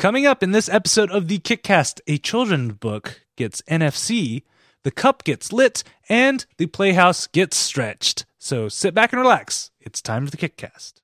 Coming up in this episode of the Kickcast, a children's book gets NFC, the cup gets lit, and the playhouse gets stretched. So sit back and relax. It's time for the Kickcast.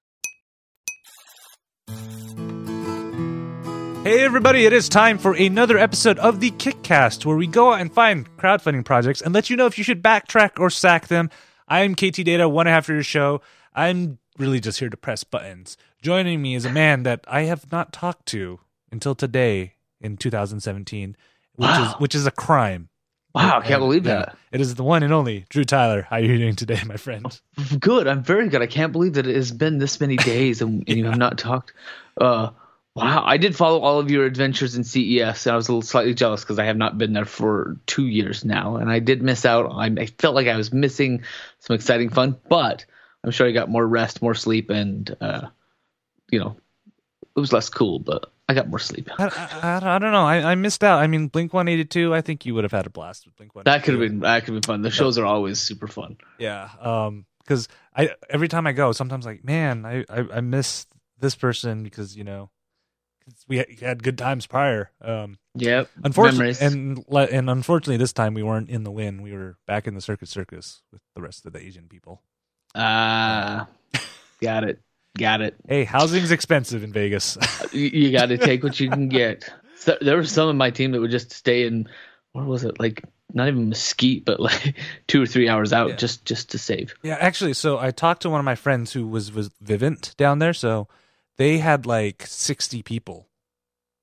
Hey everybody, it is time for another episode of the Kickcast where we go out and find crowdfunding projects and let you know if you should backtrack or sack them. I'm KT Data, one half of your show. I'm really just here to press buttons. Joining me is a man that I have not talked to until today in 2017, which Wow. is which is a crime. Wow, I can't believe Yeah. that. It is the one and only Drew Tyler. How are you doing today, my friend? Good. I'm very good. I can't believe that it has been this many days and, and you have not talked. Uh, wow. I did follow all of your adventures in CES, and I was a little slightly jealous because I have not been there for two years now, and I did miss out. I, I felt like I was missing some exciting fun, but I'm sure I got more rest, more sleep, and uh, you know, it was less cool, but I got more sleep. I, I, I don't know. I, I missed out. I mean, Blink 182. I think you would have had a blast with Blink 182. That could have been that could have been fun. The shows are always super fun. Yeah. Um. Because I every time I go, sometimes like, man, I I, I miss this person because you know 'cause we had, good times prior. Um. Yep. Unfortunately, Memories. and and unfortunately, this time we weren't in the Wynn. We were back in the circus circus with the rest of the Asian people. Ah, got it. Got it. Hey, housing's expensive in Vegas. You, you got to take what you can get. So, there was some of my team that would just stay in, where was it? Like not even Mesquite, but like two or three hours out Yeah. just just to save. Yeah, actually, so I talked to one of my friends who was was Vivint down there. So they had like sixty people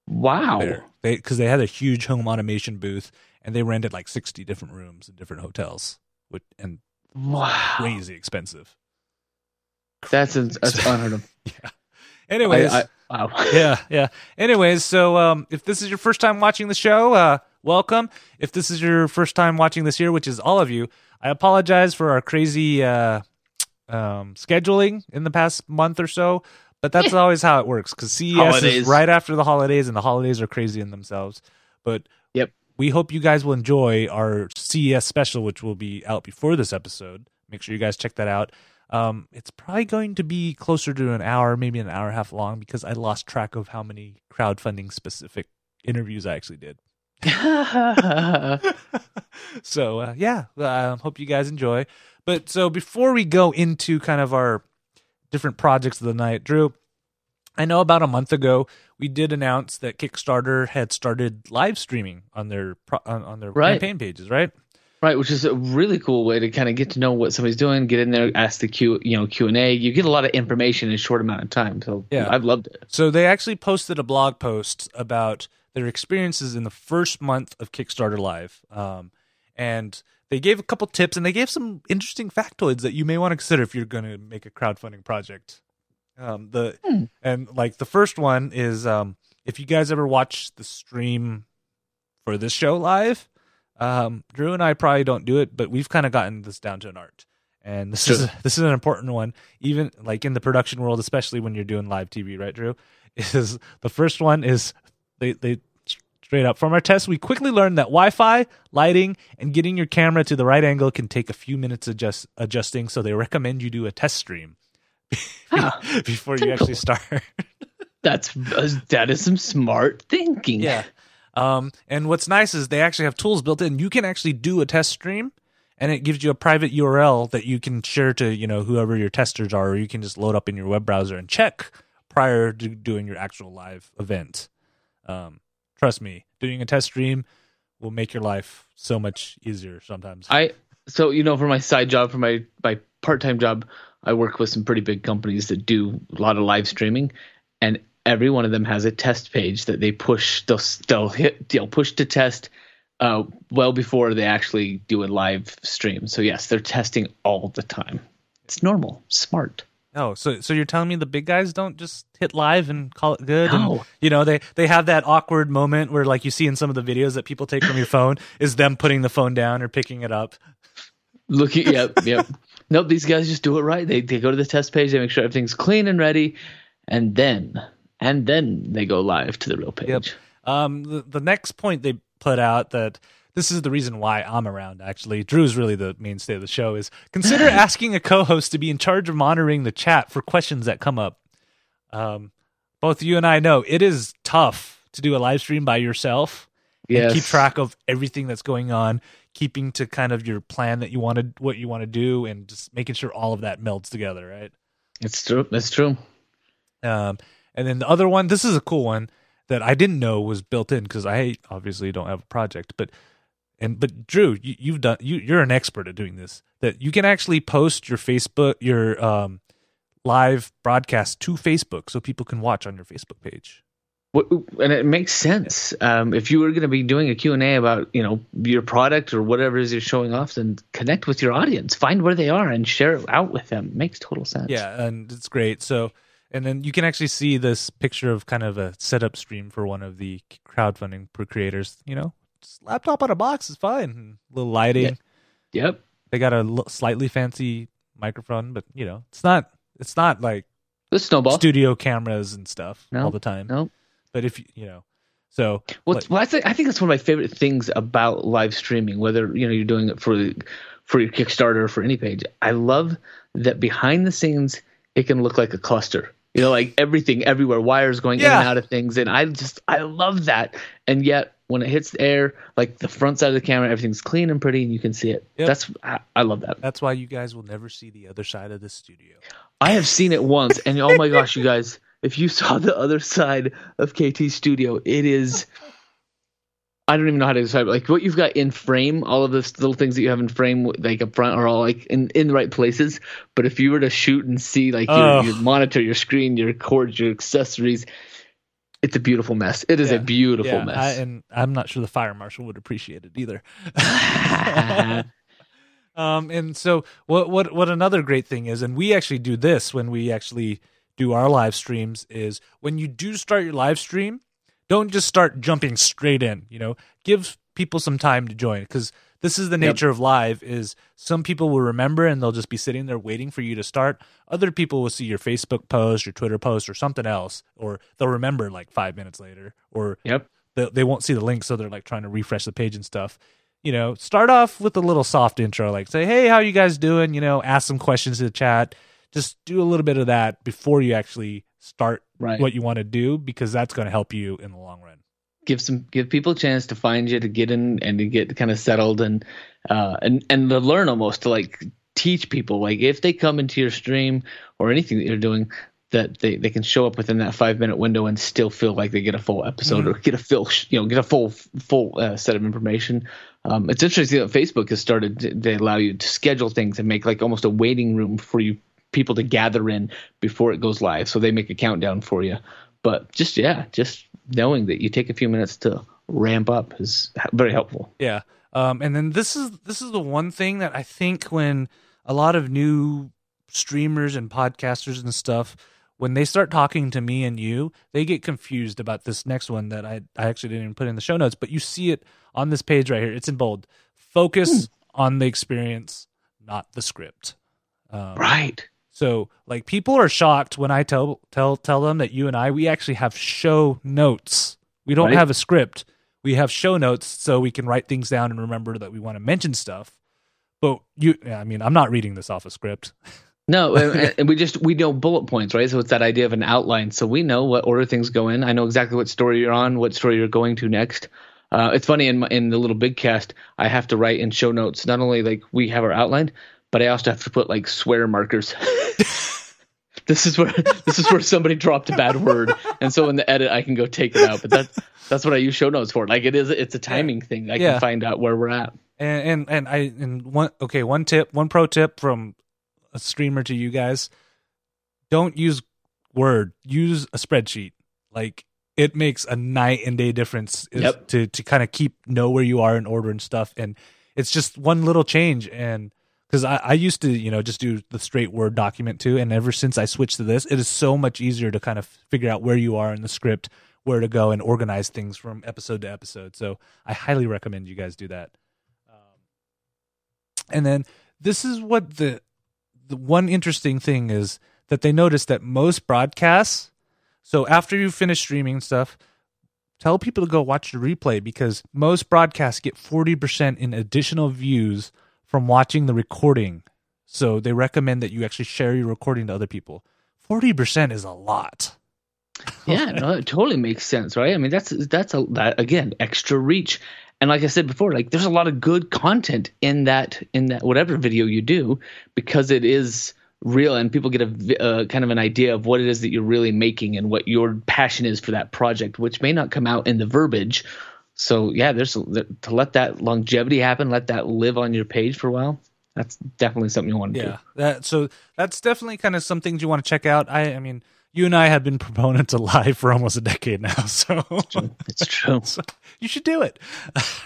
Wow. there. They because they had a huge home automation booth and they rented like sixty different rooms in different hotels, which and Wow. crazy expensive. That's that's unheard of. Yeah. Anyways, I, I, wow. yeah, yeah. Anyways, so um, if this is your first time watching the show, uh, welcome. If this is your first time watching this year, which is all of you, I apologize for our crazy uh, um, scheduling in the past month or so. But that's always how it works because CES Holidays. is right after the holidays, and the holidays are crazy in themselves. But Yep. we hope you guys will enjoy our CES special, which will be out before this episode. Make sure you guys check that out. Um, it's probably going to be closer to an hour, maybe an hour and a half long, because I lost track of how many crowdfunding specific interviews I actually did. so uh, yeah, uh, hope you guys enjoy. But so before we go into kind of our different projects of the night, Drew, I know about a month ago we did announce that Kickstarter had started live streaming on their pro- on, on their Right. campaign pages, right? Right, which is a really cool way to kind of get to know what somebody's doing, get in there, ask the Q, you know, Q and A. You get a lot of information in a short amount of time. So Yeah. I've loved it. So they actually posted a blog post about their experiences in the first month of Kickstarter Live, um, and they gave a couple tips and they gave some interesting factoids that you may want to consider if you're going to make a crowdfunding project. Um, the Hmm. and like the first one is um, if you guys ever watch the stream for this show live, um, Drew and I probably don't do it, but we've kind of gotten this down to an art. And this is Sure. this is an important one, even like in the production world, especially when you're doing live TV, right, Drew? Is the first one is they they straight up from our test we quickly learned that Wi-Fi, lighting, and getting your camera to the right angle can take a few minutes adjust adjusting. So they recommend you do a test stream Huh. before you actually start. That's that is some smart thinking. Yeah. Um, and what's nice is they actually have tools built in. You can actually do a test stream, and it gives you a private URL that you can share to you know whoever your testers are, or you can just load up in your web browser and check prior to doing your actual live event. Um, trust me, doing a test stream will make your life so much easier. Sometimes. I so you know for my side job for my my part time job, I work with some pretty big companies that do a lot of live streaming, and every one of them has a test page that they push. They'll they'll hit they'll push to test. Uh, well before they actually do a live stream. So yes, they're testing all the time. It's normal, smart. Oh, so so you're telling me the big guys don't just hit live and call it good? No. And, you know, they they have that awkward moment where like you see in some of the videos that people take from your phone is them putting the phone down or picking it up. Look yep, yep. Nope, these guys just do it right. They they go to the test page, they make sure everything's clean and ready, and then and then they go live to the real page. Yep. Um, the, the next point they put out that this is the reason why I'm around. Actually, Drew's really the mainstay of the show. Is consider asking a co-host to be in charge of monitoring the chat for questions that come up. Um, both you and I know it is tough to do a live stream by yourself Yes. and keep track of everything that's going on, keeping to kind of your plan that you wanted, what you want to do, and just making sure all of that melds together, right? It's true. It's true. Um, and then the other one, this is a cool one that I didn't know was built in because I obviously don't have a project, but and but Drew, you, you've done you you're an expert at doing this. That you can actually post your Facebook your um live broadcast to Facebook so people can watch on your Facebook page. And it makes sense. Um, if you were going to be doing a Q&A about, you know, your product or whatever it is you're showing off, then connect with your audience, find where they are and share it out with them. makes total sense. Yeah, and it's great. So, and then you can actually see this picture of kind of a setup stream for one of the crowdfunding creators. You know, just laptop on a box is fine. A little lighting. Yeah. Yep. They got a l- slightly fancy microphone, but you know, it's not it's not like The snowball. studio cameras and stuff No, all the time. no. But if you you know, so Well, like- well I, think, I think that's one of my favorite things about live streaming, whether you know you're doing it for for your Kickstarter or for any page. I love that behind the scenes it can look like a cluster. You know, like everything everywhere, wires going in and out of things, and I just I love that. And yet when it hits the air, like the front side of the camera, everything's clean and pretty, and you can see it. Yep. That's I, I love that. that's why you guys will never see the other side of the studio. I have seen it once, and oh my gosh, you guys, if you saw the other side of KT Studio, it is. I don't even know how to describe it. Like what you've got in frame, all of those little things that you have in frame, like up front, are all like in, in the right places. But if you were to shoot and see like Oh. your, your monitor, your screen, your cords, your accessories, it's a beautiful mess. It is Yeah. a beautiful yeah, I, mess. and I'm not sure the fire marshal would appreciate it either. um, and so what what what another great thing is, and we actually do this when we actually do our live streams is when you do start your live stream, don't just start jumping straight in. You know, give people some time to join because this is the nature of live. Is some people will remember and they'll just be sitting there waiting for you to start. Other people will see your Facebook post, your Twitter post, or something else, or they'll remember like five minutes later, or yep. they, they won't see the link, so they're like trying to refresh the page and stuff. You know, start off with a little soft intro, like say, "Hey, how you guys doing?" You know, ask some questions to the chat. Just do a little bit of that before you actually start Right. what you want to do, because that's going to help you in the long run. give some give people a chance to find you to get in and to get kind of settled and uh and and to learn almost to like teach people like if they come into your stream or anything that you're doing that they, they can show up within that five minute window and still feel like they get a full episode or get a full you know get a full full uh, set of information um, it's interesting that facebook has started to- they allow you to schedule things and make like almost a waiting room for you people to gather in before it goes live so they make a countdown for you but just yeah just knowing that you take a few minutes to ramp up is very helpful Yeah. Um, and then this is this is the one thing that I think when a lot of new streamers and podcasters and stuff when they start talking to me and you, they get confused about this next one that I I actually didn't even put in the show notes, but you see it on this page right here. It's in bold. Focus on the experience, not the script. Um, right so like people are shocked when I tell tell tell them that you and I we actually have show notes. We don't Right. have a script. We have show notes so we can write things down and remember that we want to mention stuff. But you I mean, I'm not reading this off a script. No, and, we just we know bullet points, right? So it's that idea of an outline. So we know what order things go in. I know exactly what story you're on, what story you're going to next. Uh, it's funny in my, in the little big cast, I have to write in show notes. Not only like we have our outline, but I also have to put like swear markers. this is where this is where somebody dropped a bad word, and so in the edit I can go take it out. But that's that's what I use show notes for. Like it is, it's a timing thing. I Yeah. can find out where we're at. And and and I and one okay, one tip, one pro tip from a streamer to you guys. Don't use Word. Use a spreadsheet. Like it makes a night and day difference is Yep. to to kind of keep know where you are in order and stuff. And it's just one little change and because I, I used to, you know, just do the straight Word document too. And ever since I switched to this, it is so much easier to kind of figure out where you are in the script, where to go, and organize things from episode to episode. So I highly recommend you guys do that. Um, and then this is what the the one interesting thing is that they noticed that most broadcasts. So after you finish streaming stuff, tell people to go watch the replay because most broadcasts get forty percent in additional views from watching the recording. So they recommend that you actually share your recording to other people. Forty percent is a lot. yeah, no, it totally makes sense, right? I mean, that's that's a that again extra reach, and like I said before, like there's a lot of good content in that in that whatever video you do because it is real and people get a uh, kind of an idea of what it is that you're really making and what your passion is for that project, which may not come out in the verbiage. So yeah, there's to let that longevity happen, let that live on your page for a while. That's definitely something you want to yeah, do. that so that's definitely kind of some things you want to check out. I I mean, you and I have been proponents of live for almost a decade now, so it's true. so you should do it.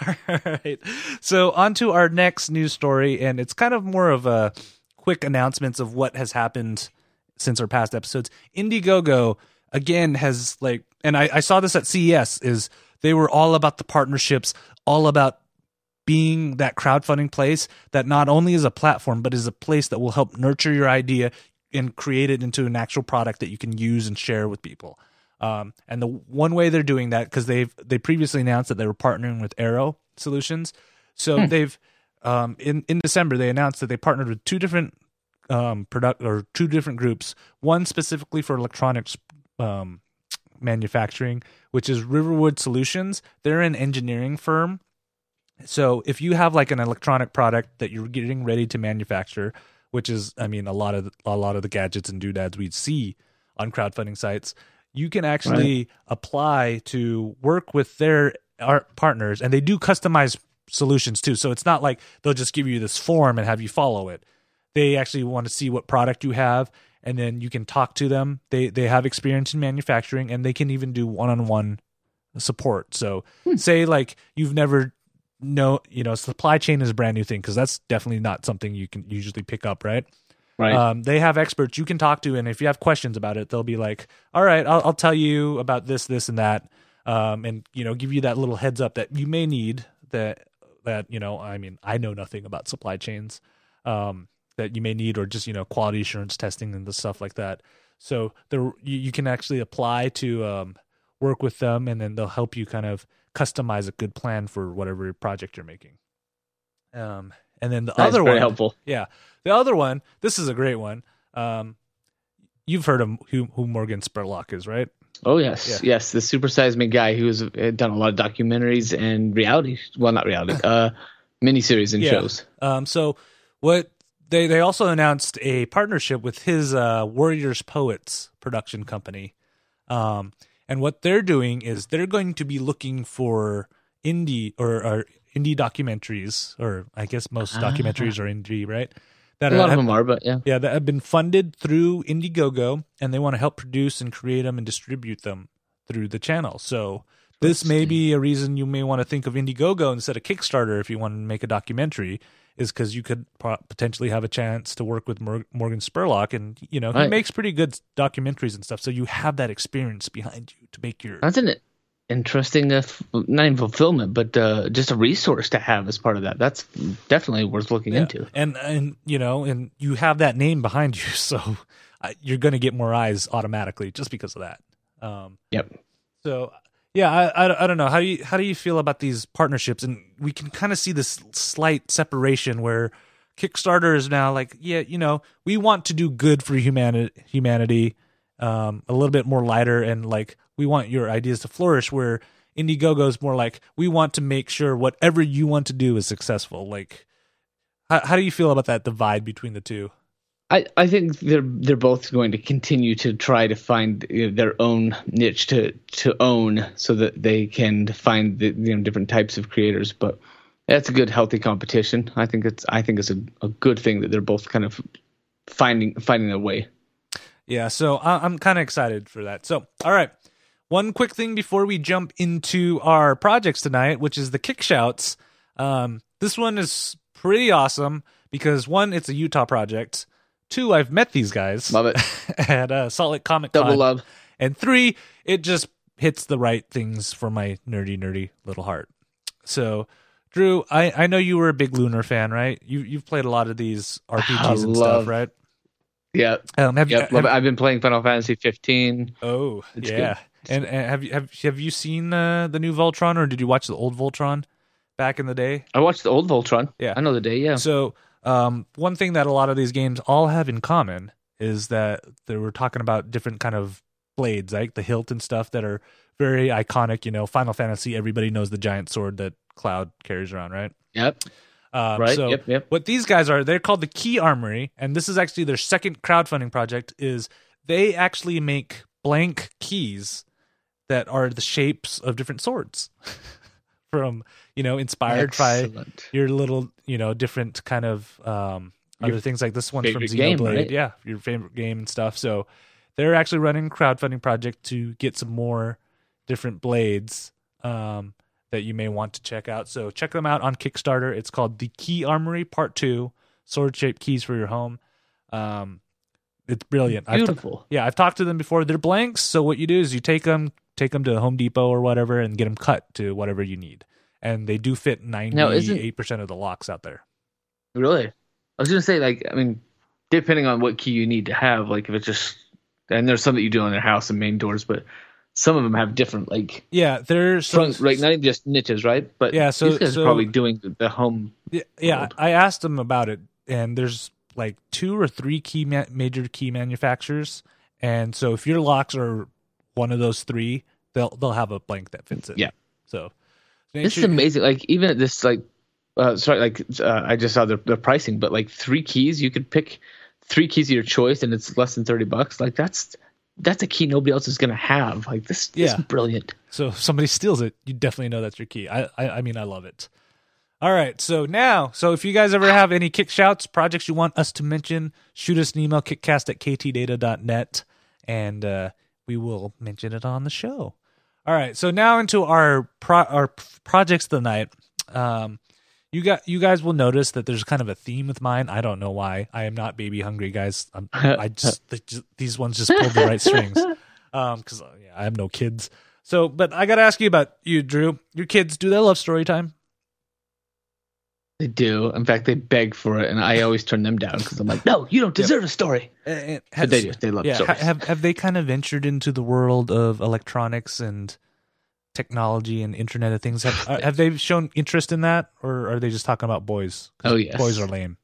All right. So on to our next news story, and it's kind of more of a quick announcements of what has happened since our past episodes. Indiegogo again has like, and I, I saw this at CES is they were all about the partnerships, all about being that crowdfunding place that not only is a platform but is a place that will help nurture your idea and create it into an actual product that you can use and share with people. Um, and the one way they're doing that because they've they previously announced that they were partnering with Arrow Solutions, so Hmm. they've um, in in December they announced that they partnered with two different um, product or two different groups. One specifically for electronics um, manufacturing, which is Riverwood Solutions. They're an engineering firm. So if you have like an electronic product that you're getting ready to manufacture, which is I mean a lot of a lot of the gadgets and doodads we see on crowdfunding sites, you can actually apply to work with their art partners and they do customize solutions too. So it's not like they'll just give you this form and have you follow it. They actually want to see what product you have and then you can talk to them. They they have experience in manufacturing and they can even do one-on-one support. So say like you've never know, you know, supply chain is a brand new thing because that's definitely not something you can usually pick up, right? Right. Um, they have experts you can talk to, and if you have questions about it, they'll be like, "All right, I'll, I'll tell you about this, this, and that," um, and you know, give you that little heads up that you may need. That that you know, I mean, I know nothing about supply chains um, that you may need, or just you know, quality assurance testing and the stuff like that. So there, you, you can actually apply to um, work with them, and then they'll help you kind of customize a good plan for whatever project you're making. Um, and then the That's other very one, helpful. yeah. The other one, this is a great one. Um, you've heard of who, who Morgan Spurlock is, right? Oh yes, Yeah. yes, the Super Size Me guy who's uh, done a lot of documentaries and reality, well, not reality, uh, miniseries and Yeah. shows. Um, so what they they also announced a partnership with his uh, Warriors Poets production company, um, and what they're doing is they're going to be looking for indie or, or indie documentaries, or I guess most documentaries are indie, right? That A are, lot of have- them are, but yeah, Yeah, that have been funded through Indiegogo, and they want to help produce and create them and distribute them through the channel. So this may be a reason you may want to think of Indiegogo instead of Kickstarter if you want to make a documentary, is because you could po- potentially have a chance to work with Mor- Morgan Spurlock, and you know he Right. makes pretty good documentaries and stuff. So you have that experience behind you to make your that's an interesting, uh, not even fulfillment, but uh, just a resource to have as part of that. That's definitely worth looking Yeah. into. And and you know, and you have that name behind you, so you're going to get more eyes automatically just because of that. Um, Yep. So yeah, I, I I don't know how do you how do you feel about these partnerships, and we can kind of see this slight separation where Kickstarter is now like, yeah, you know, we want to do good for humanity, humanity, um, a little bit more lighter, and like we want your ideas to flourish. Where Indiegogo is more like we want to make sure whatever you want to do is successful. Like, how, how do you feel about that divide between the two? I, I think they're they're both going to continue to try to find you know, their own niche to to own, so that they can find the, you know different types of creators. But that's a good, healthy competition. I think it's I think it's a, a good thing that they're both kind of finding finding their way. Yeah, so I'm kind of excited for that. So, all right. One quick thing before we jump into our projects tonight, which is the kick shouts. Um, this one is pretty awesome because one, it's a Utah project. Two, I've met these guys Love it. at uh, Salt Lake Comic Double Con. love. And three, it just hits the right things for my nerdy, nerdy little heart. So, Drew, I, I know you were a big Lunar fan, right? You you've played a lot of these RPGs and love- stuff, right? Yeah. Um, have you, Yep. have- I've been playing Final Fantasy 15. Oh, It's yeah. And, and have you have have you seen uh, the new Voltron, or did you watch the old Voltron back in the day? I watched the old Voltron. Yeah. I know the day. Yeah. So, um, one thing that a lot of these games all have in common is that they were talking about different kind of blades, like the hilt and stuff that are very iconic. You know, Final Fantasy. Everybody knows the giant sword that Cloud carries around, right? Yep. Um, Right, So yep, yep. what these guys are, they're called the Key Armory, and this is actually their second crowdfunding project. Is they actually make blank keys that are the shapes of different swords, from you know inspired by your little you know different kind of um Your other things like this one's from Xenoblade, right? yeah, your favorite game and stuff. So they're actually running a crowdfunding project to get some more different blades um that you may want to check out. So check them out on Kickstarter. It's called The Key Armory Part 2, sword shaped keys for your home. Um it's brilliant. I've ta- Beautiful. yeah, I've talked to them before. They're blanks, so what you do is you take them, take them to Home Depot or whatever, and get them cut to whatever you need. And they do fit ninety eight percent of the locks out there. Really? I was gonna say, like, I mean, depending on what key you need to have, like if it's just, and there's some that you do on their house and main doors, but some of them have different like Yeah, they're so, front, like not even just niches, right? But Yeah, so- these guys so- are probably doing the- the home. yeah, yeah. I asked them about it, and there's like two or three key ma- major key manufacturers, and so if your locks are one of those three, they'll they'll have a blank that fits it. Yeah. So make This is amazing. Like even at this, like, uh, sorry, like uh, I just saw the the pricing, but like three keys, you could pick three keys of your choice, and it's less than thirty bucks. Like that's that's a key nobody else is gonna have. Like this, this Yeah. is brilliant. So if somebody steals it, you definitely know that's your key. I, I I mean I love it. All right, so now, so if you guys ever have any kick shouts, projects you want us to mention, shoot us an email, kickcast at ktdata.net, and uh, we will mention it on the show. All right, so now into our pro- our projects of the night. Um, you got you guys will notice that there's kind of a theme with mine. I don't know why. I am not baby hungry, guys. I'm, I just, they just these ones just pulled the right strings. Um, because yeah, I have no kids. So, but I got to ask you about you, Drew. Your kids, do they love story time? They do. In fact, they beg for it, and I always turn them down because I'm like, no, you don't deserve a story. And, But they do. They love yeah, stories. have have they kind of ventured into the world of electronics and technology and Internet of Things? Have uh, have they shown interest in that, or are they just talking about boys? Oh, yes. boys are lame.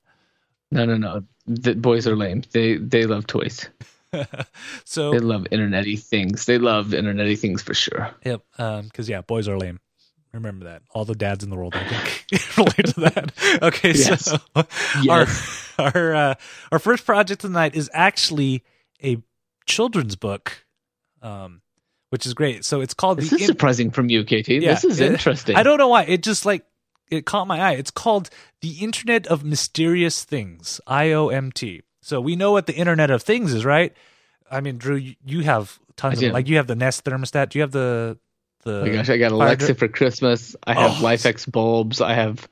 No, no, no. The boys are lame. They they love toys. so They love internety things. They love internety things for sure. Yep. Um, because yeah, boys are lame. Remember that. All the dads in the world, I think, relate to that. Okay, Yes. so Yes. our our uh, our first project tonight is actually a children's book, um, which is great. So it's called This the. is In- surprising from you, Katie. Yeah, this is it- interesting. I don't know why it just like it caught my eye. It's called the Internet of Mysterious Things, IOMT. So we know what the Internet of Things is, right? I mean, Drew, you, have tons of like you have the Nest thermostat. Do you have the the? Oh my gosh, I got Alexa for Christmas. I have Oh. LIFX bulbs. I have,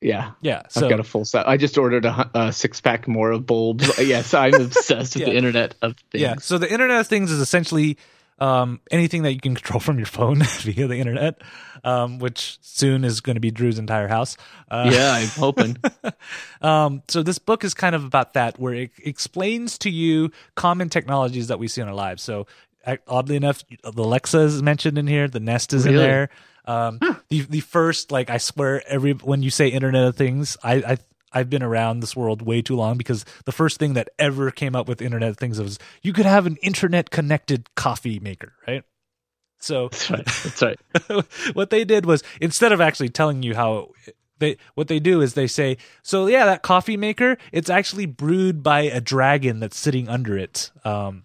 yeah, Yeah, so I've got a full set. I just ordered a, a six pack more of bulbs. yes, I'm obsessed with Yeah. the Internet of Things. Yeah. So the Internet of Things is essentially um, anything that you can control from your phone via the internet, um, which soon is going to be Drew's entire house. Uh, yeah, I'm hoping. Um, so this book is kind of about that, where it explains to you common technologies that we see in our lives. So oddly enough, the Alexa is mentioned in here. The Nest is in there. Um, the the first, like I swear, every when you say Internet of Things, I, I I've been around this world way too long because the first thing that ever came up with Internet of Things was you could have an internet connected coffee maker, right? So That's right. That's right. what they did was instead of actually telling you how they what they do is they say so yeah that coffee maker it's actually brewed by a dragon that's sitting under it um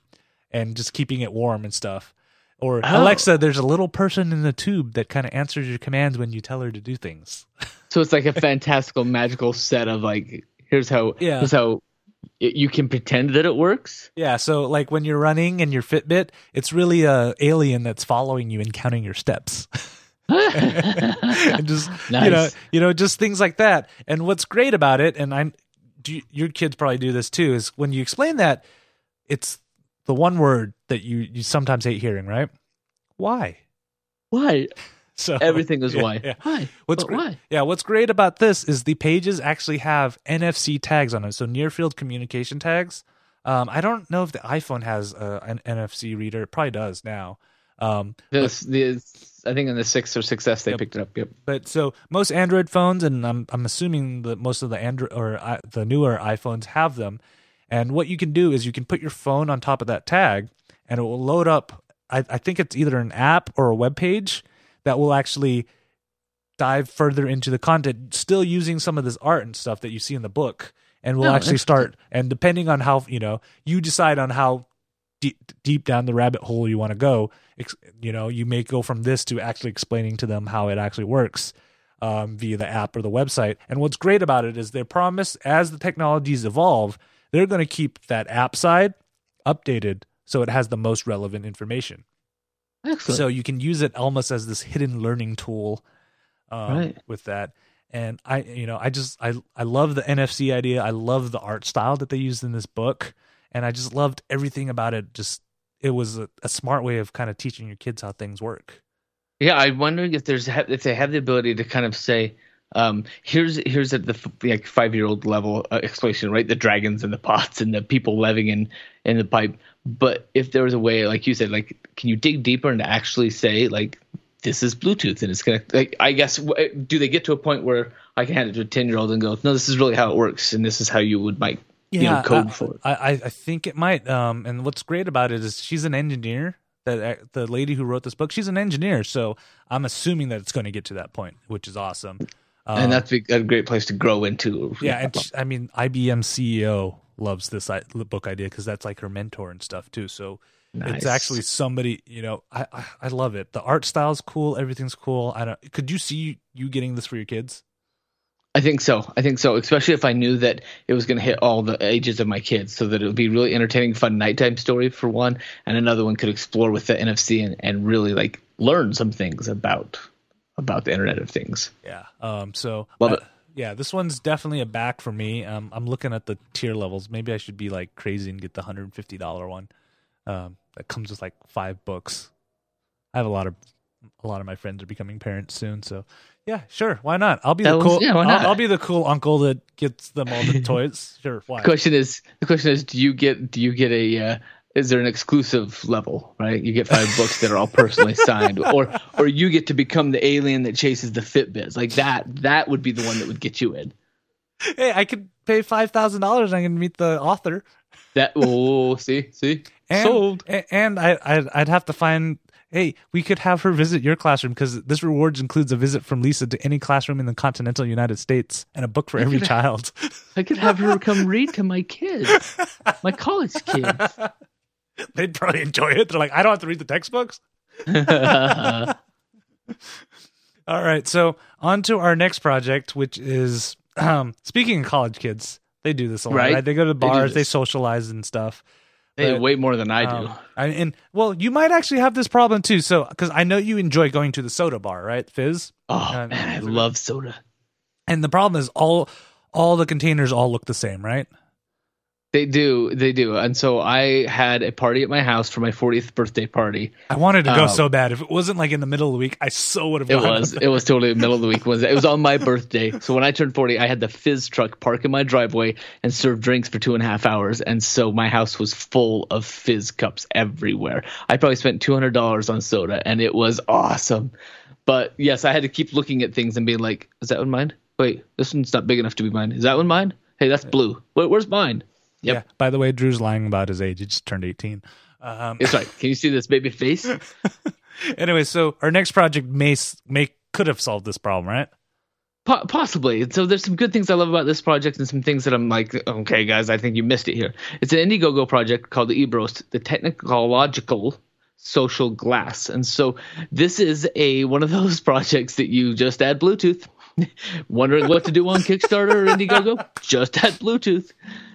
and just keeping it warm and stuff or Oh. alexa there's a little person in the tube that kind of answers your commands when you tell her to do things So it's like a fantastical, magical set of like, here's how, Yeah. here's how y- you can pretend that it works. yeah so like when you're running and your fitbit it's really a alien that's following you and counting your steps and just you know you know just things like that and what's great about it and i'm do you, your kids probably do this too is when you explain that it's the one word that you you sometimes hate hearing right why Why? so Everything is yeah, why. yeah. Why? What's great, why? yeah, what's great about this is the pages actually have NFC tags on it, so near field communication tags. Um, I don't know if the iPhone has uh, an NFC reader. It probably does now. Um, This, this, I think in the six or 6S they Yep. picked it up. Yep. But so most Android phones, and I'm I'm assuming that most of the Android or uh, the newer iPhones have them. And what you can do is you can put your phone on top of that tag, and it will load up I, I think it's either an app or a web page that will actually dive further into the content, still using some of this art and stuff that you see in the book, and we'll No, actually start. And depending on how you know, you decide on how deep, deep down the rabbit hole you want to go. Ex- You know, you may go from this to actually explaining to them how it actually works um, via the app or the website. And what's great about it is they promise as the technologies evolve, they're going to keep that app side updated so it has the most relevant information. Excellent. So you can use it almost as this hidden learning tool um, Right. with that. And I, you know, I just I I love the NFC idea. I love the art style that they used in this book, and I just loved everything about it. Just it was a, a smart way of kind of teaching your kids how things work. Yeah, I'm wondering if there's if they have the ability to kind of say, um, here's here's at the f- like five year old level uh, explanation, right? The dragons and the pots and the people living in in the pipe. But if there was a way, like you said, like can you dig deeper and actually say like this is Bluetooth and it's gonna like I guess w- do they get to a point where I can hand it to a ten year old and go, no, this is really how it works and this is how you would like you know code I, for it. I I I think it might. Um, and what's great about it is she's an engineer. That uh, the lady who wrote this book, she's an engineer. So I'm assuming that it's going to get to that point, which is awesome. And uh, that's a great place to grow into. yeah, I mean, IBM CEO loves this book idea because that's like her mentor and stuff too. So Nice. it's actually somebody you know. I, I I love it. The art style's cool. Everything's cool. I don't. Could you see you getting this for your kids? I think so. I think so, especially if I knew that it was going to hit all the ages of my kids, so that it would be really entertaining, fun nighttime story for one, and another one could explore with the NFC and, and really like learn some things about about the Internet of Things. Yeah. Um. So Love uh, it. Yeah, this one's definitely a back for me. Um. I'm looking at the tier levels. Maybe I should be like crazy and get the hundred and fifty dollar one. Um. That comes with like five books. I have a lot of a lot of my friends are becoming parents soon, so yeah, sure, why not? I'll be That the was- cool. yeah, why I'll. I'll be the cool uncle that gets them all the toys. Sure, why? The question is, the question is, do you get do you get a uh, is there an exclusive level, right? You get five books that are all personally signed, or or you get to become the alien that chases the Fitbits, like that. That would be the one that would get you in. Hey, I could pay five thousand dollars. I can meet the author. That oh, oh, oh, oh see, see, and, sold. And I, I'd, I'd have to find. Hey, we could have her visit your classroom because this rewards includes a visit from Lisa to any classroom in the continental United States and a book for every child. I could have her come read to my kids, my college kids. They'd probably enjoy it. They're like, I don't have to read the textbooks. All right, so on to our next project, which is um, speaking of college kids. They do this a lot, right? Right. They go to They bars, they, this. socialize and stuff. They But, way more than I do. Um, I, and well, you might actually have this problem too. So, because I know you enjoy going to the soda bar, right, Fizz? oh uh, man, I love soda. And the problem is all all the containers all look the same, right? They do, they do. And so I had a party at my house for my 40th birthday party. I wanted to go Um, so bad. If it wasn't like in the middle of the week, I so would have It gone. was, it was totally the middle of the week. Was it was on my birthday. So when I turned 40, I had the fizz truck park in my driveway and serve drinks for two and a half hours. And so my house was full of fizz cups everywhere. I probably spent $200 on soda, and it was awesome. But yes, I had to keep looking at things and being like, "Is that one mine? Wait, this one's not big enough to be mine. Is that one mine? Hey, that's blue. Wait, where's mine? Yep. Yeah. By the way, Drew's lying about his age. He just turned 18. Um, It's right. Can you see this baby face? anyway, so our next project may may could have solved this problem, right? Po- possibly. So there's some good things I love about this project and some things that I'm like, okay, guys, I think you missed it here. It's an Indiegogo project called the Ebros, the technological social glass. And so this is a one of those projects that you just add Bluetooth. Wondering what to do on Kickstarter or Indiegogo? Just add Bluetooth.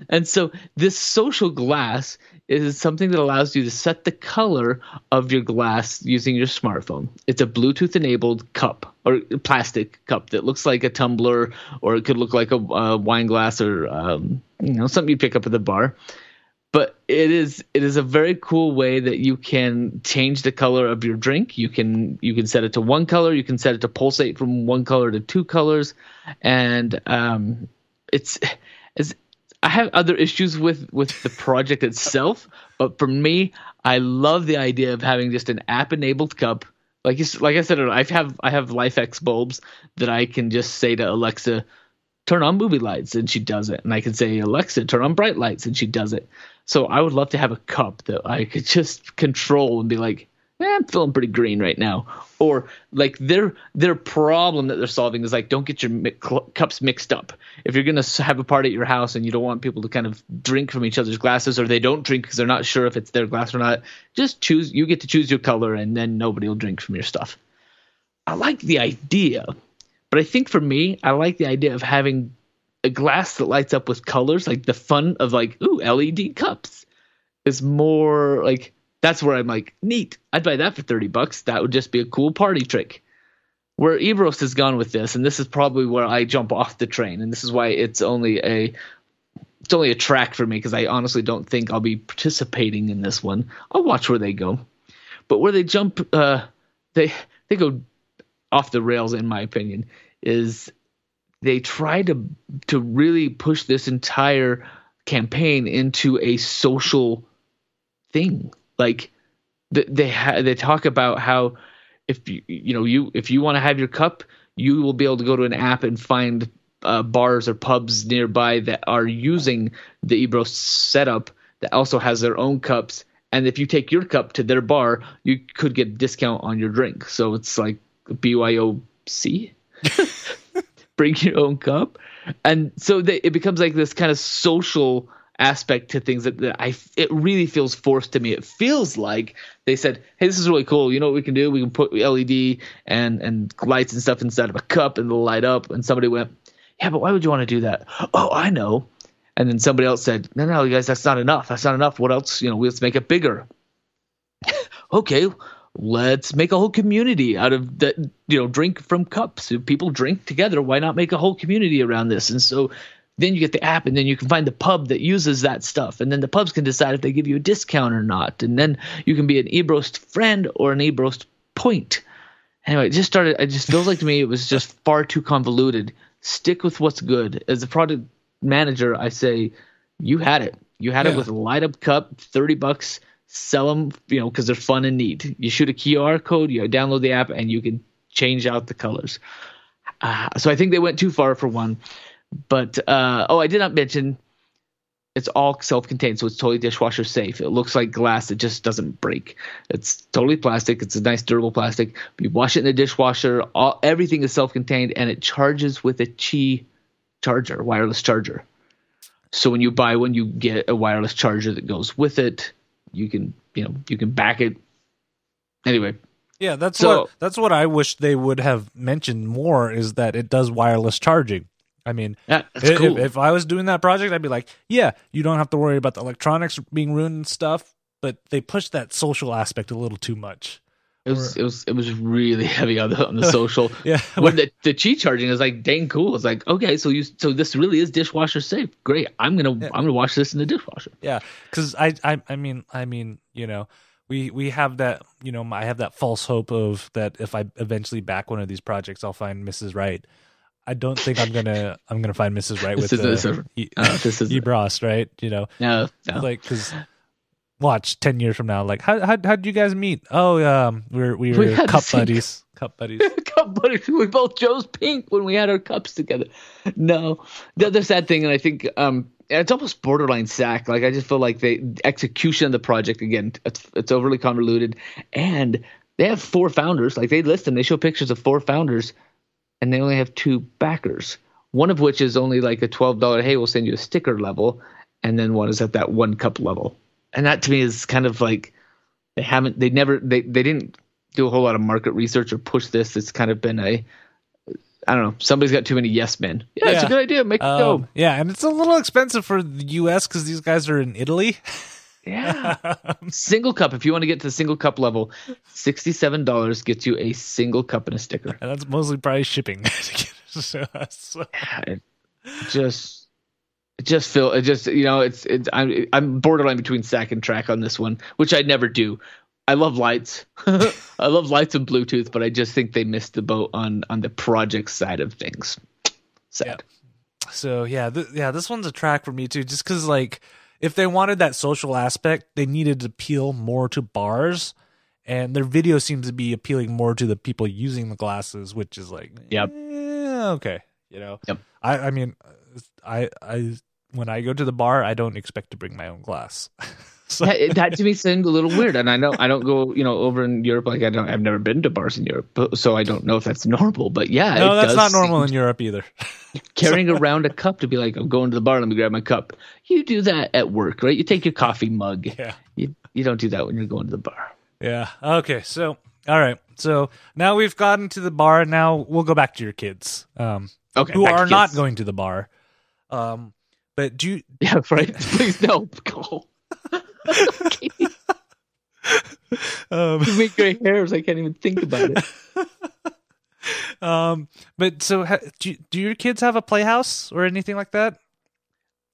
And so this social glass is something that allows you to set the color of your glass using your smartphone. It's a Bluetooth enabled cup or plastic cup that looks like a tumbler or it could look like a, uh wine glass or um, you know something you pick up at the bar but it is it is a very cool way that you can change the color of your drink. You can you can set it to one color. You can set it to pulsate from one color to two colors, and um, it's. I have other issues with with the project itself, but for me, I love the idea of having just an app enabled cup. Like you, like I said, I have I have LIFX bulbs that I can just say to Alexa, turn on movie lights and she does it and i can say alexa turn on bright lights and she does it so i would love to have a cup that i could just control and be like eh, I'm feeling pretty green right now. Or like their their problem that they're solving is like don't get your mi- cl- cups mixed up. If you're gonna have a party at your house and you don't want people to kind of drink from each other's glasses, or they don't drink because they're not sure if it's their glass or not, just choose. You get to choose your color, and then nobody will drink from your stuff. I like the idea, but I think for me, I like the idea of having a glass that lights up with colors, like the fun of like ooh LED cups is more like that's where I'm like, neat. I'd buy that for 30 bucks. That would just be a cool party trick. Where Ebros has gone with this, and this is probably where I jump off the train, and this is why it's only a it's only a track for me because I honestly don't think I'll be participating in this one. I'll watch where they go, but where they jump, uh, they they go off the rails in my opinion. Is they try to to really push this entire campaign into a social thing. Like th- they ha- they talk about how if you you know you if you want to have your cup, you will be able to go to an app and find uh, bars or pubs nearby that are using the Ebro setup that also has their own cups. And if you take your cup to their bar, you could get a discount on your drink. So it's like BYOC. Bring your own cup. And so they, it becomes like this kind of social aspect to things that, that I it really feels forced to me. It feels like they said, "Hey, this is really cool. You know what we can do? We can put LED and and lights and stuff inside of a cup and it'll light up." And somebody went, "Yeah, but why would you want to do that?" Oh, I know. And then somebody else said, "No, no, you guys, that's not enough. That's not enough. What else? You know, let's make it bigger." okay, let's make a whole community out of that. You know, drink from cups. If people drink together, why not make a whole community around this? And so then you get the app, and then you can find the pub that uses that stuff, and then the pubs can decide if they give you a discount or not, and then you can be an Ebrost friend or an Ebrost point. Anyway, it just started. It just feels like to me it was just far too convoluted. Stick with what's good. As a product manager, I say you had it. You had Yeah. it with a light up cup, thirty bucks. Sell them, you know, because they're fun and neat. You shoot a QR code, you download the app, and you can change out the colors. Uh, so I think they went too far for one. But uh, oh, I did not mention it's all self-contained, so it's totally dishwasher safe. It looks like glass; it just doesn't break. It's totally plastic. It's a nice durable plastic. You wash it in the dishwasher. All everything is self-contained, and it charges with a Qi charger, wireless charger. So when you buy one, you get a wireless charger that goes with it. You can, you know, you can back it. Anyway, Yeah, that's So- what that's what I wish they would have mentioned more is that it does wireless charging. I mean, yeah, if, cool. if I was doing that project, I'd be like, yeah, you don't have to worry about the electronics being ruined and stuff. But they push that social aspect a little too much. It was it was it was really heavy on the on the social. Yeah, when the the Qi charging is like dang cool. It's like okay, so you so this really is dishwasher safe. Great. I'm gonna I'm gonna wash this in the dishwasher. Yeah, because I, I, I mean, I mean, you know, we we have that, you know, I have that false hope of that if I eventually back one of these projects, I'll find Mrs. Right. I don't think I'm gonna I'm gonna find Mrs. Right with This is- the this is- uh, this is- Ebros, right? You know, No, no. like because watch ten years from now, like how how how did you guys meet? Oh, um, we were we were We cup buddies, cup buddies. cup buddies. We both chose pink when we had our cups together. No, the other sad thing, and I think um, it's almost borderline sack. Like I just feel like the execution of the project again, it's, it's overly convoluted, and they have four founders. Like they list them, they show pictures of four founders, and they only have two backers. One of which is only like a twelve dollar. Hey, we'll send you a sticker level, and then one is at that one cup level. And that to me is kind of like they haven't. They never. They they didn't do a whole lot of market research or push this. It's kind of been a I don't know. Somebody's got too many yes men. Yeah, it's a good idea. Make it go. Um, yeah, and it's a little expensive for the U.S. because these guys are in Italy. Yeah. single cup. If you want to get to the single cup level, sixty-seven dollars gets you a single cup and a sticker. and that's mostly probably shipping. so, so- It just, it just feel it just you know it's it's I'm I'm borderline between sack and track on this one, which I never do. I love lights. I love lights and Bluetooth, but I just think they missed the boat on on the project side of things. Sad. So yeah, th- yeah, this one's a track for me too. Just because like, if they wanted that social aspect, they needed to appeal more to bars, and their video seems to be appealing more to the people using the glasses, which is like, Yep. eh, okay, you know. Yep. I I mean, I I when I go to the bar, I don't expect to bring my own glass. So, that, that to me seemed a little weird, and I know I don't go, you know, over in Europe. Like I don't, I've never been to bars in Europe, so I don't know if that's normal. But yeah, no, that's not normal in Europe either. carrying around a cup to be like, I'm going to the bar. Let me grab my cup. You do that at work, right? You take your coffee mug. Yeah. You you don't do that when you're going to the bar. Yeah. Okay. So, all right. So now we've gotten to the bar. Now we'll go back to your kids, um, Okay, who are not going to the bar. Um, but do you, Yeah, right. Please no. Go. okay. um, You make gray hairs. I can't even think about it. um, but so ha, do, you- do your kids have a playhouse or anything like that?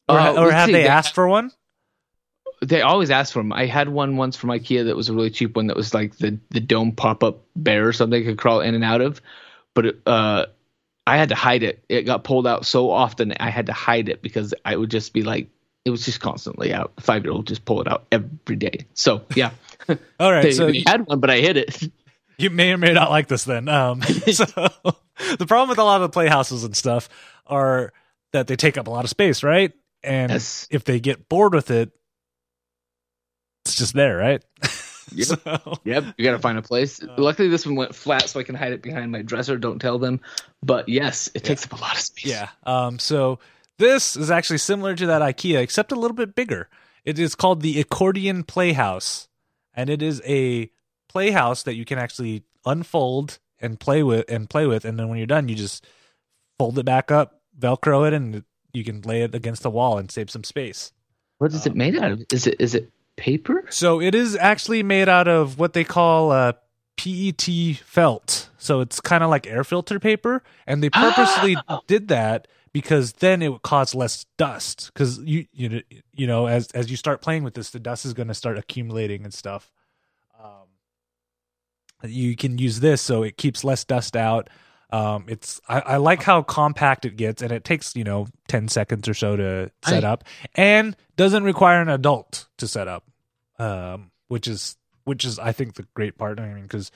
Or, Uh, or have see, they they- asked for one? They always ask for them. I had one once from IKEA that was a really cheap one that was like the the dome pop up bear or something I could crawl in and out of, but it, uh, I had to hide it. It got pulled out so often I had to hide it because I would just be like it was just constantly out. Five year old just pull it out every day. So yeah, All right. they, so they had one, but I hid it. you may or may not like this then. Um, so the problem with a lot of the playhouses and stuff are that they take up a lot of space, right? And Yes. if they get bored with it, it's just there, right? Yep. So- Yep, you gotta find a place. Luckily, this one went flat, so I can hide it behind my dresser. Don't tell them. But yes, it takes up a lot of space. yeah. Um, so this is actually similar to that IKEA, except a little bit bigger. It is called the Accordion Playhouse, and it is a playhouse that you can actually unfold and play with and play with, and then when you're done, you just fold it back up, Velcro it, and you can lay it against the wall and save some space. What is it made out of? Is it is it paper? So it is actually made out of what they call uh, PET felt. So it's kind of like air filter paper, and they purposely did that because then it would cause less dust. Because you you you know as as you start playing with this, the dust is going to start accumulating and stuff. Um, you can use this so it keeps less dust out. Um, it's I, I like how compact it gets, and it takes you know ten seconds or so to set I- up, and doesn't require an adult to set up, um, which is which is I think the great part. I mean, because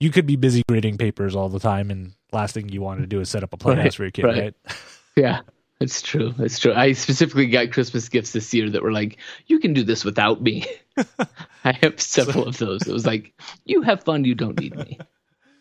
you could be busy grading papers all the time, and last thing you want to do is set up a playhouse Right, for your kid, right. right? Yeah, it's true. It's true. I specifically got Christmas gifts this year that were like, "You can do this without me." I have several of those. It was like, "You have fun. You don't need me."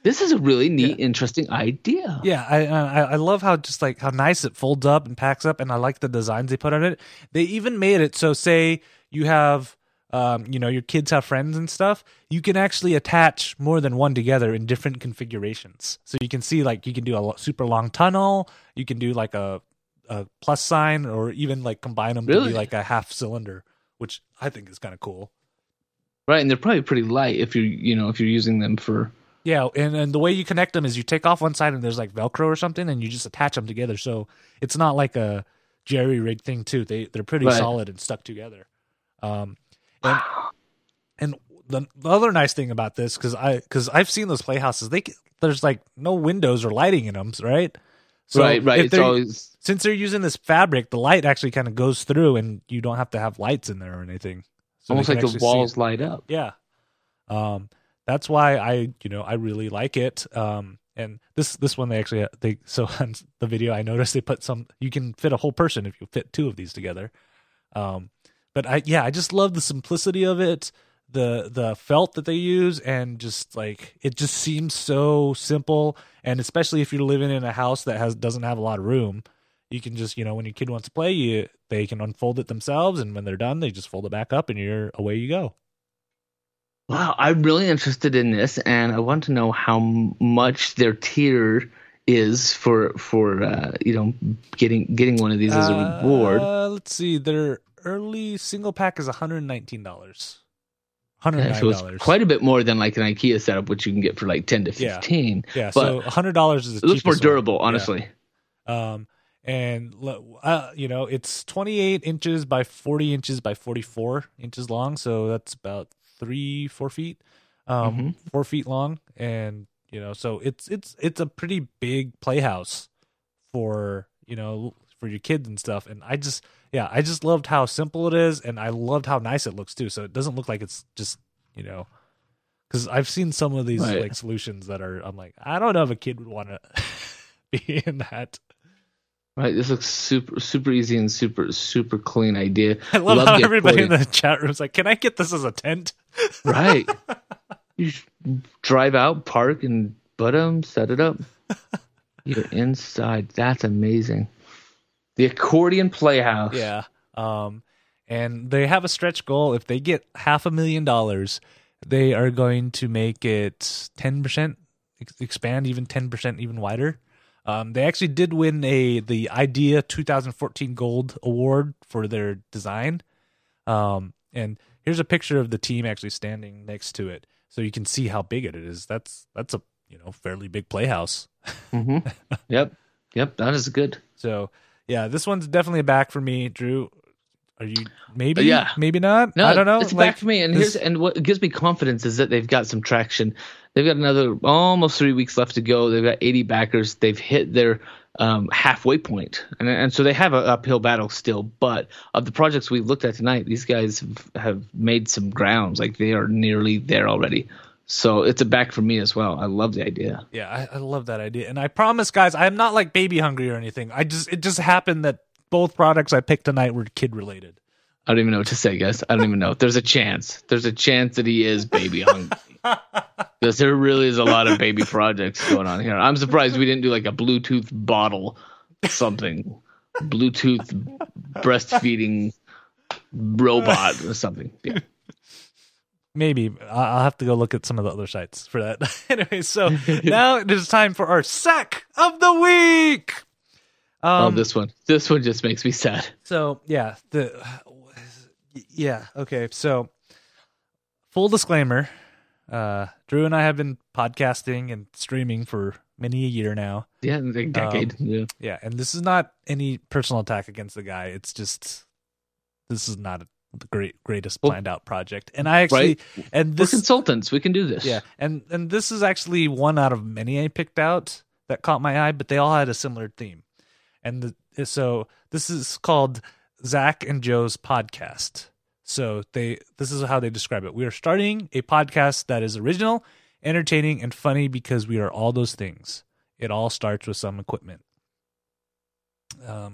This is a really neat, interesting idea. Yeah, I, I I love how just like how nice it folds up and packs up, and I like the designs they put on it. They even made it so say you have, um, you know, your kids have friends and stuff. You can actually attach more than one together in different configurations. So you can see like you can do a super long tunnel. You can do like a a plus sign, or even like combine them to be like a half cylinder, which I think is kind of cool. Right, and they're probably pretty light if you're, you know, if you're using them for. Yeah, and, and the way you connect them is you take off one side and there's like Velcro or something, and you just attach them together. So it's not like a jerry rig thing too. They they're pretty Right. solid and stuck together. Um, and and the, the other nice thing about this because I because I've seen those playhouses, they there's like no windows or lighting in them, right? So right, right. It's always since they're using this fabric, the light actually kind of goes through, and you don't have to have lights in there or anything. So almost like the actually see it. walls light up. Yeah. Um, that's why I, you know, I really like it. Um, and this this one they actually they so on the video I noticed they put some you can fit a whole person if you fit two of these together. Um, but I yeah I just love the simplicity of it, the the felt that they use, and just like it just seems so simple. And especially if you're living in a house that has doesn't have a lot of room, you can just you know when your kid wants to play, you they can unfold it themselves, and when they're done, they just fold it back up, and you're away you go. Wow, I'm really interested in this, and I want to know how much their tier is for for uh, you know getting getting one of these as a reward. Uh, let's see. Their early single pack is one hundred nineteen dollars. Yeah, so it's quite a bit more than like an IKEA setup, which you can get for like ten to fifteen. yeah. but So hundred dollars is. It looks more cheapest one. durable, Yeah. honestly. Um, and uh, you know it's twenty eight inches by forty inches by forty four inches long. So that's about three four feet, um, Mhm. four feet long, and you know so it's it's it's a pretty big playhouse for you know for your kids and stuff. And I just yeah I just loved how simple it is, and I loved how nice it looks too. So it doesn't look like it's just you know. Because I've seen some of these Right. like solutions that are, I'm like, I don't know if a kid would want to be in that. Right. This looks super super easy and super super clean idea. I love, Love how everybody in the chat room is like, "Can I get this as a tent?" Right. you drive out, park, and put 'em, set it up. You're inside. That's amazing. The accordion playhouse. Yeah. Um, and they have a stretch goal. If they get half a million dollars, they are going to make it ten percent expand, even ten percent, even wider. Um, they actually did win a the Idea 2014 Gold Award for their design. Um, and here's a picture of the team actually standing next to it, so you can see how big it is. That's that's a you know fairly big playhouse. hmm Yep. Yep. That is good. So yeah, this one's definitely a back for me, Drew. Are you maybe? Yeah. maybe not. No, I don't know. It's Like, back for me, and this- here's and what gives me confidence is that they've got some traction. They've got another almost three weeks left to go. They've got 80 backers. They've hit their um, halfway point, and and so they have an uphill battle still. But of the projects we looked at tonight, these guys have, have made some grounds. Like they are nearly there already. So it's a back for me as well. I love the idea. Yeah, I, I love that idea, and I promise, guys, I'm not like baby hungry or anything. I just it just happened that both products I picked tonight were kid related. I don't even know what to say, guys. I don't even know. There's a chance. There's a chance that he is baby hungry. Because there really is a lot of baby projects going on here. I'm surprised we didn't do like a Bluetooth bottle, something, Bluetooth breastfeeding robot or something. Yeah. Maybe I'll have to go look at some of the other sites for that. anyway, so now it is time for our sack of the week. oh, Um, this one. This one just makes me sad. So yeah, the yeah okay. So full disclaimer, uh, Drew and I have been podcasting and streaming for many a year now. Yeah, a decade. yeah. Yeah, and this is not any personal attack against the guy. It's just this is not the great greatest planned out project. And I actually and We're consultants. We can do this. yeah, and and this is actually one out of many I picked out that caught my eye, but they all had a similar theme. And the, so this is called Zach and Joe's podcast. So they this is how they describe it. We are starting a podcast that is original, entertaining, and funny because we are all those things. It all starts with some equipment. Um,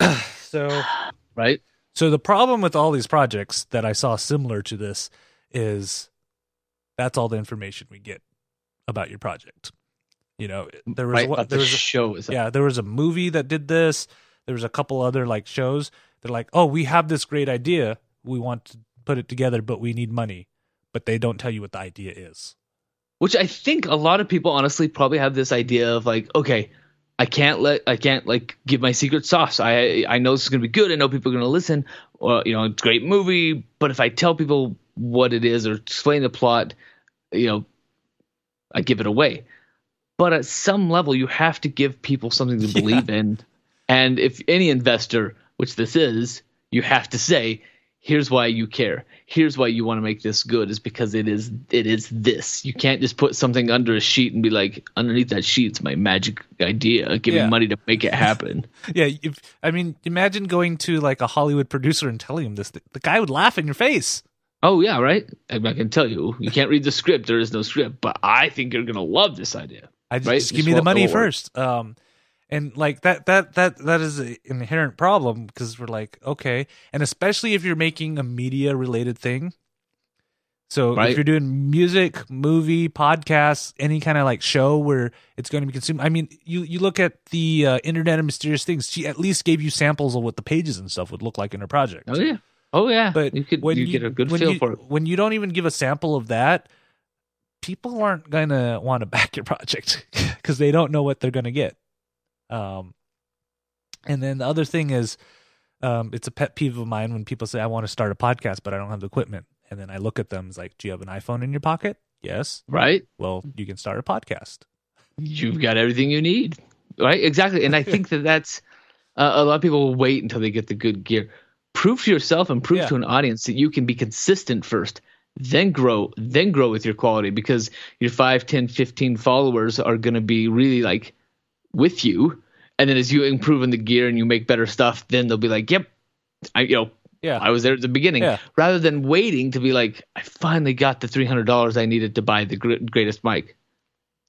so Right? So the problem with all these projects that I saw similar to this is that's all the information we get about your project. You know, there was Right. one, there the was a, show is yeah, there was a movie that did this. There was a couple other like shows. They're like, "Oh, we have this great idea. We want to put it together, but we need money." But they don't tell you what the idea is. which I think a lot of people honestly probably have this idea of like, okay, I can't let I can't like give my secret sauce. I I know this is gonna be good. I know people are gonna listen. Or you know, it's a great movie. But if I tell people what it is or explain the plot, you know, I give it away. But at some level, you have to give people something to Yeah. believe in. And if any investor, which this is, you have to say, here's why you care. Here's why you want to make this good is because it is it is this. You can't just put something under a sheet and be like, underneath that sheet's my magic idea. Give Yeah. me money to make it happen. Yeah, if, I mean, imagine going to like a Hollywood producer and telling him this. The guy would laugh in your face. oh yeah, right? I, I can tell you, you can't read the script. There is no script, but I think you're gonna love this idea. I just, Right? just give Just me the money over. first. Um, and like that, that, that, that is an inherent problem because we're like, okay, and especially if you're making a media related thing. So Right. if you're doing music, movie, podcasts, any kind of like show where it's going to be consumed. I mean, you you look at the uh, Internet of Mysterious Things. She at least gave you samples of what the pages and stuff would look like in her project. Oh yeah, oh yeah. But you could when you, you, get a good feel you, for it. When you don't even give a sample of that, people aren't gonna want to back your project because they don't know what they're gonna get. Um, and then the other thing is, um, it's a pet peeve of mine when people say I want to start a podcast, but I don't have the equipment. And then I look at them, it's like, do you have an iPhone in your pocket? Yes. Right? Well, you can start a podcast. You've got everything you need. Right? Exactly. And I think that that's uh, a lot of people will wait until they get the good gear. Prove to yourself and prove Yeah. to an audience that you can be consistent first, then grow, then grow with your quality because your 5, 10, 15 followers are going to be really like with you. And then as you improve in the gear and you make better stuff, then they'll be like, yep, I, you know, Yeah. I was there at the beginning, Yeah. rather than waiting to be like, I finally got the three hundred dollars I needed to buy the gr- greatest mic.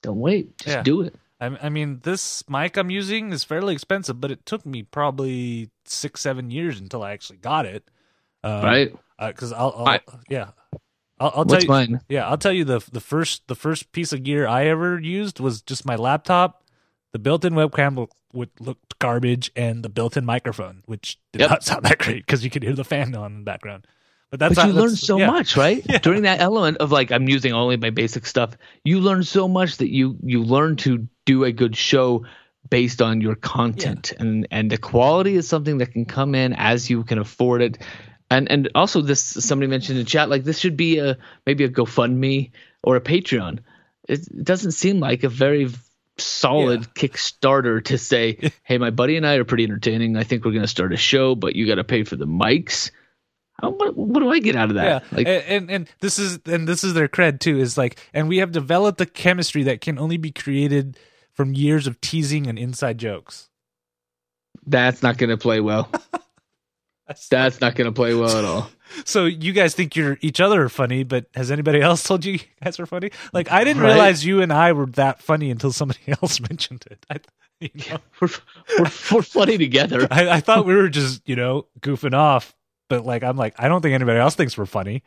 Don't wait, just Yeah. do it. I, I mean, this mic I'm using is fairly expensive, but it took me probably six, seven years until I actually got it. Uh, right? Because I'll, I'll I- yeah, I'll, I'll tell you. mine? Yeah, I'll tell you the the first the first piece of gear I ever used was just my laptop. The built-in webcam look, would looked garbage, and the built-in microphone, which did Yep. not sound that great because you could hear the fan on in the background. But that's but you that's- learn so yeah. much, right? Yeah. During that element of like I'm using only my basic stuff, you learn so much that you you learn to do a good show based on your content and and the quality is something that can come in as you can afford it. And and also this somebody mentioned in chat like this should be a maybe a GoFundMe or a Patreon. It doesn't seem like a very solid Kickstarter to say, "Hey, my buddy and I are pretty entertaining. I think we're going to start a show, but you got to pay for the mics." How, what, what do I get out of that? Yeah, Like, and, and and this is and this is their cred too. Is like, and we have developed a chemistry that can only be created from years of teasing and inside jokes. that's not going to play well. That's not going to play well at all. So you guys think you're each other are funny, but has anybody else told you you guys are funny? Like I didn't Right. realize you and I were that funny until somebody else mentioned it. I, you know, We're, we're, we're funny together. I, I thought we were just you know goofing off, but like I'm like I don't think anybody else thinks we're funny.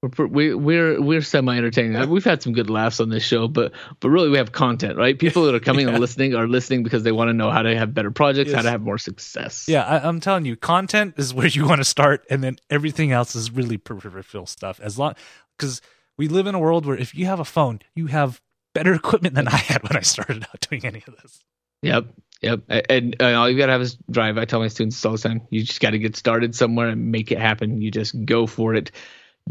We're we, we're we're semi entertaining. We've had some good laughs on this show, but but really we have content, right? People that are coming Yeah. and listening are listening because they want to know how to have better projects, how to have more success. Yeah, I, I'm telling you, content is where you want to start, and then everything else is really peripheral stuff. As long because we live in a world where if you have a phone, you have better equipment than I had when I started out doing any of this. Yep. Yep. And, and all you got to have is drive. I tell my students all the time you just got to get started somewhere and make it happen. You just go for it.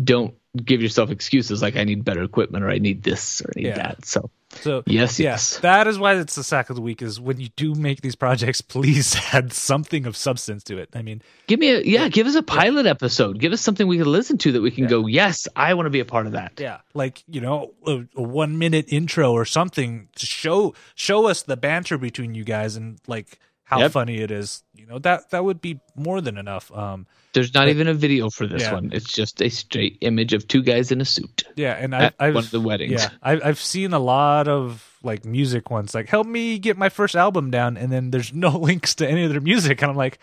Don't give yourself excuses like I need better equipment or I need this or I need Yeah. that. So, So yes, yes, yes. that is why it's the sack of the week. Is when you do make these projects, please add something of substance to it. I mean, Give me a, yeah, give us a pilot episode. Give us something we can listen to that we can Yeah. go, yes, I want to be a part of that. yeah, like you know, a, a one minute intro or something to show show us the banter between you guys and like how Yep. funny it is. You know that that would be more than enough. Um, There's not even a video for this Yeah. one. It's just a straight image of two guys in a suit Yeah, and I, I've one of the weddings. yeah, I, I've seen a lot of like music ones, like help me get my first album down, and then there's no links to any of their music, and I'm like,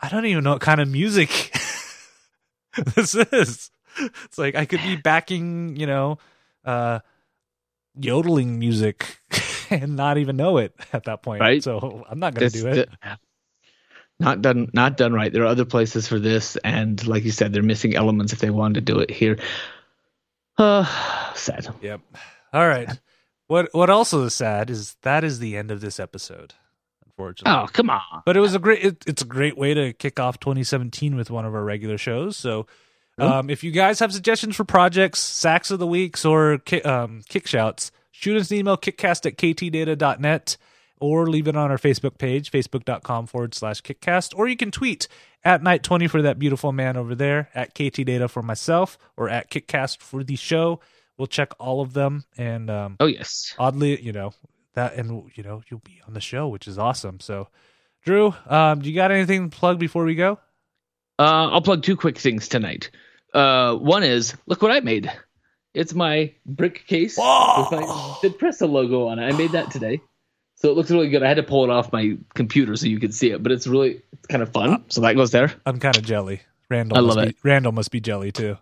I don't even know what kind of music this is. It's like I could be backing, you know, uh, yodeling music and not even know it at that point. Right. So I'm not gonna This- do it. the- not done not done right. There are other places for this, and like you said, they're missing elements if they wanted to do it here. Uh sad. Yep. All right. What what also is sad is that is the end of this episode. Unfortunately. Oh, come on. But it was a great. It, it's a great way to kick off 2017 with one of our regular shows. So, um, if you guys have suggestions for projects, sacks of the weeks, or ki- um, kick shouts, shoot us an email kickcast at ktdata.net or leave it on our Facebook page, facebook.com forward slash kickcast. Or you can tweet at night20 for that beautiful man over there, at ktdata for myself, or at kickcast for the show. We'll check all of them. And um, Oh yes. oddly, you know that, and you know you'll be on the show, which is awesome. So, Drew, um, do you got anything to plug before we go? Uh, I'll plug two quick things tonight. Uh, one is look what I made. It's my Brik case Whoa! with my Sid Pressa logo on it. I made that today, so it looks really good. I had to pull it off my computer so you could see it, but it's really it's kind of fun. So that goes there. I'm kind of jelly. Randall, I must love be, Randall must be jelly too.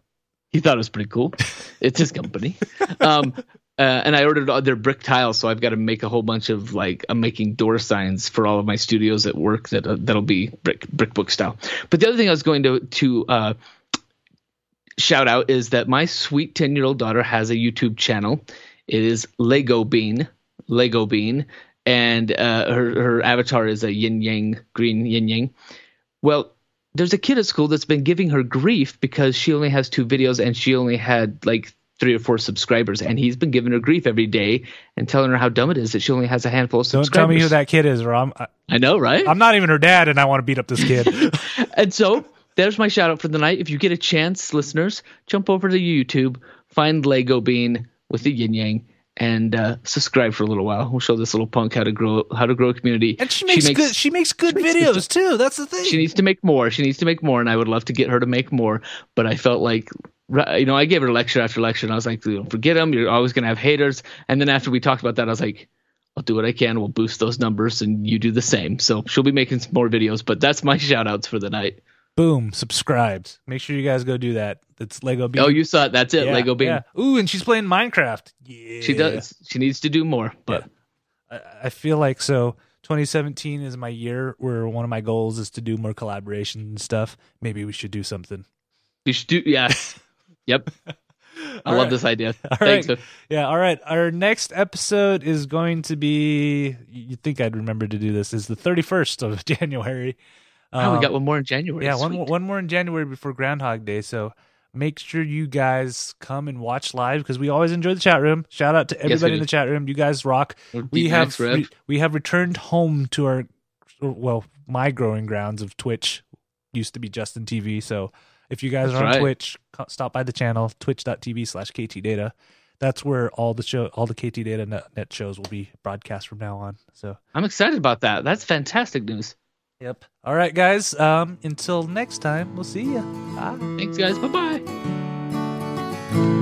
He thought it was pretty cool. It's his company. Um, uh, and I ordered all their brick tiles, so I've got to make a whole bunch of like I'm making door signs for all of my studios at work that uh, that'll be brick Brik Book style. But the other thing I was going to to uh, shout out is that my sweet ten year old daughter has a YouTube channel. It is Lego Bean, Lego Bean, and uh, her her avatar is a yin yang green yin yang. Well, there's a kid at school that's been giving her grief because she only has two videos and she only had like three or four subscribers, and he's been giving her grief every day and telling her how dumb it is that she only has a handful of subscribers. Don't tell me who that kid is, or I'm I- I know, right? I'm not even her dad, and I want to beat up this kid. and so there's my shout out for the night. If you get a chance, listeners, jump over to YouTube, find Lego Bean with the yin yang, and uh, subscribe for a little while. We'll show this little punk how to grow how to grow a community. and she makes, good. She makes good makes good videos too. That's the thing. she needs to make more. She needs to make more, and I would love to get her to make more. But I felt like, you know, I gave her lecture after lecture, and I was like, forget them. You're always gonna have haters. And then after we talked about that, I was like, I'll do what I can. We'll boost those numbers, and you do the same. So she'll be making some more videos, but that's my shout outs for the night. Boom, subscribes. Make sure you guys go do that. That's Lego Bean. Oh, you saw it. That's it. Yeah, Lego Bean. yeah. Ooh, and she's playing Minecraft. Yeah. She does. She needs to do more, but I, I feel like so 2017 is my year where one of my goals is to do more collaboration and stuff. Maybe we should do something. you should do. Yes. yep. I All love right. this idea. All Thanks. right. Uh, yeah, all right. Our next episode is going to be you think I'd remember to do this is the 31st of January. Oh, we Um, got one more in January. yeah, one Sweet. one more in January before Groundhog Day. So make sure you guys come and watch live because we always enjoy the chat room. Shout out to everybody in the chat room. You guys rock. We have re- we have returned home to our well, my growing grounds of Twitch. Used to be Justin TV. So if you guys That's are on right. Twitch, stop by the channel twitch.tv slash KT Data. That's where all the show, all the KT Data net, net shows will be broadcast from now on. So I'm excited about that. That's fantastic news. Yep. All right, guys. Um, until next time, we'll see you. Bye. Thanks, guys. Bye bye.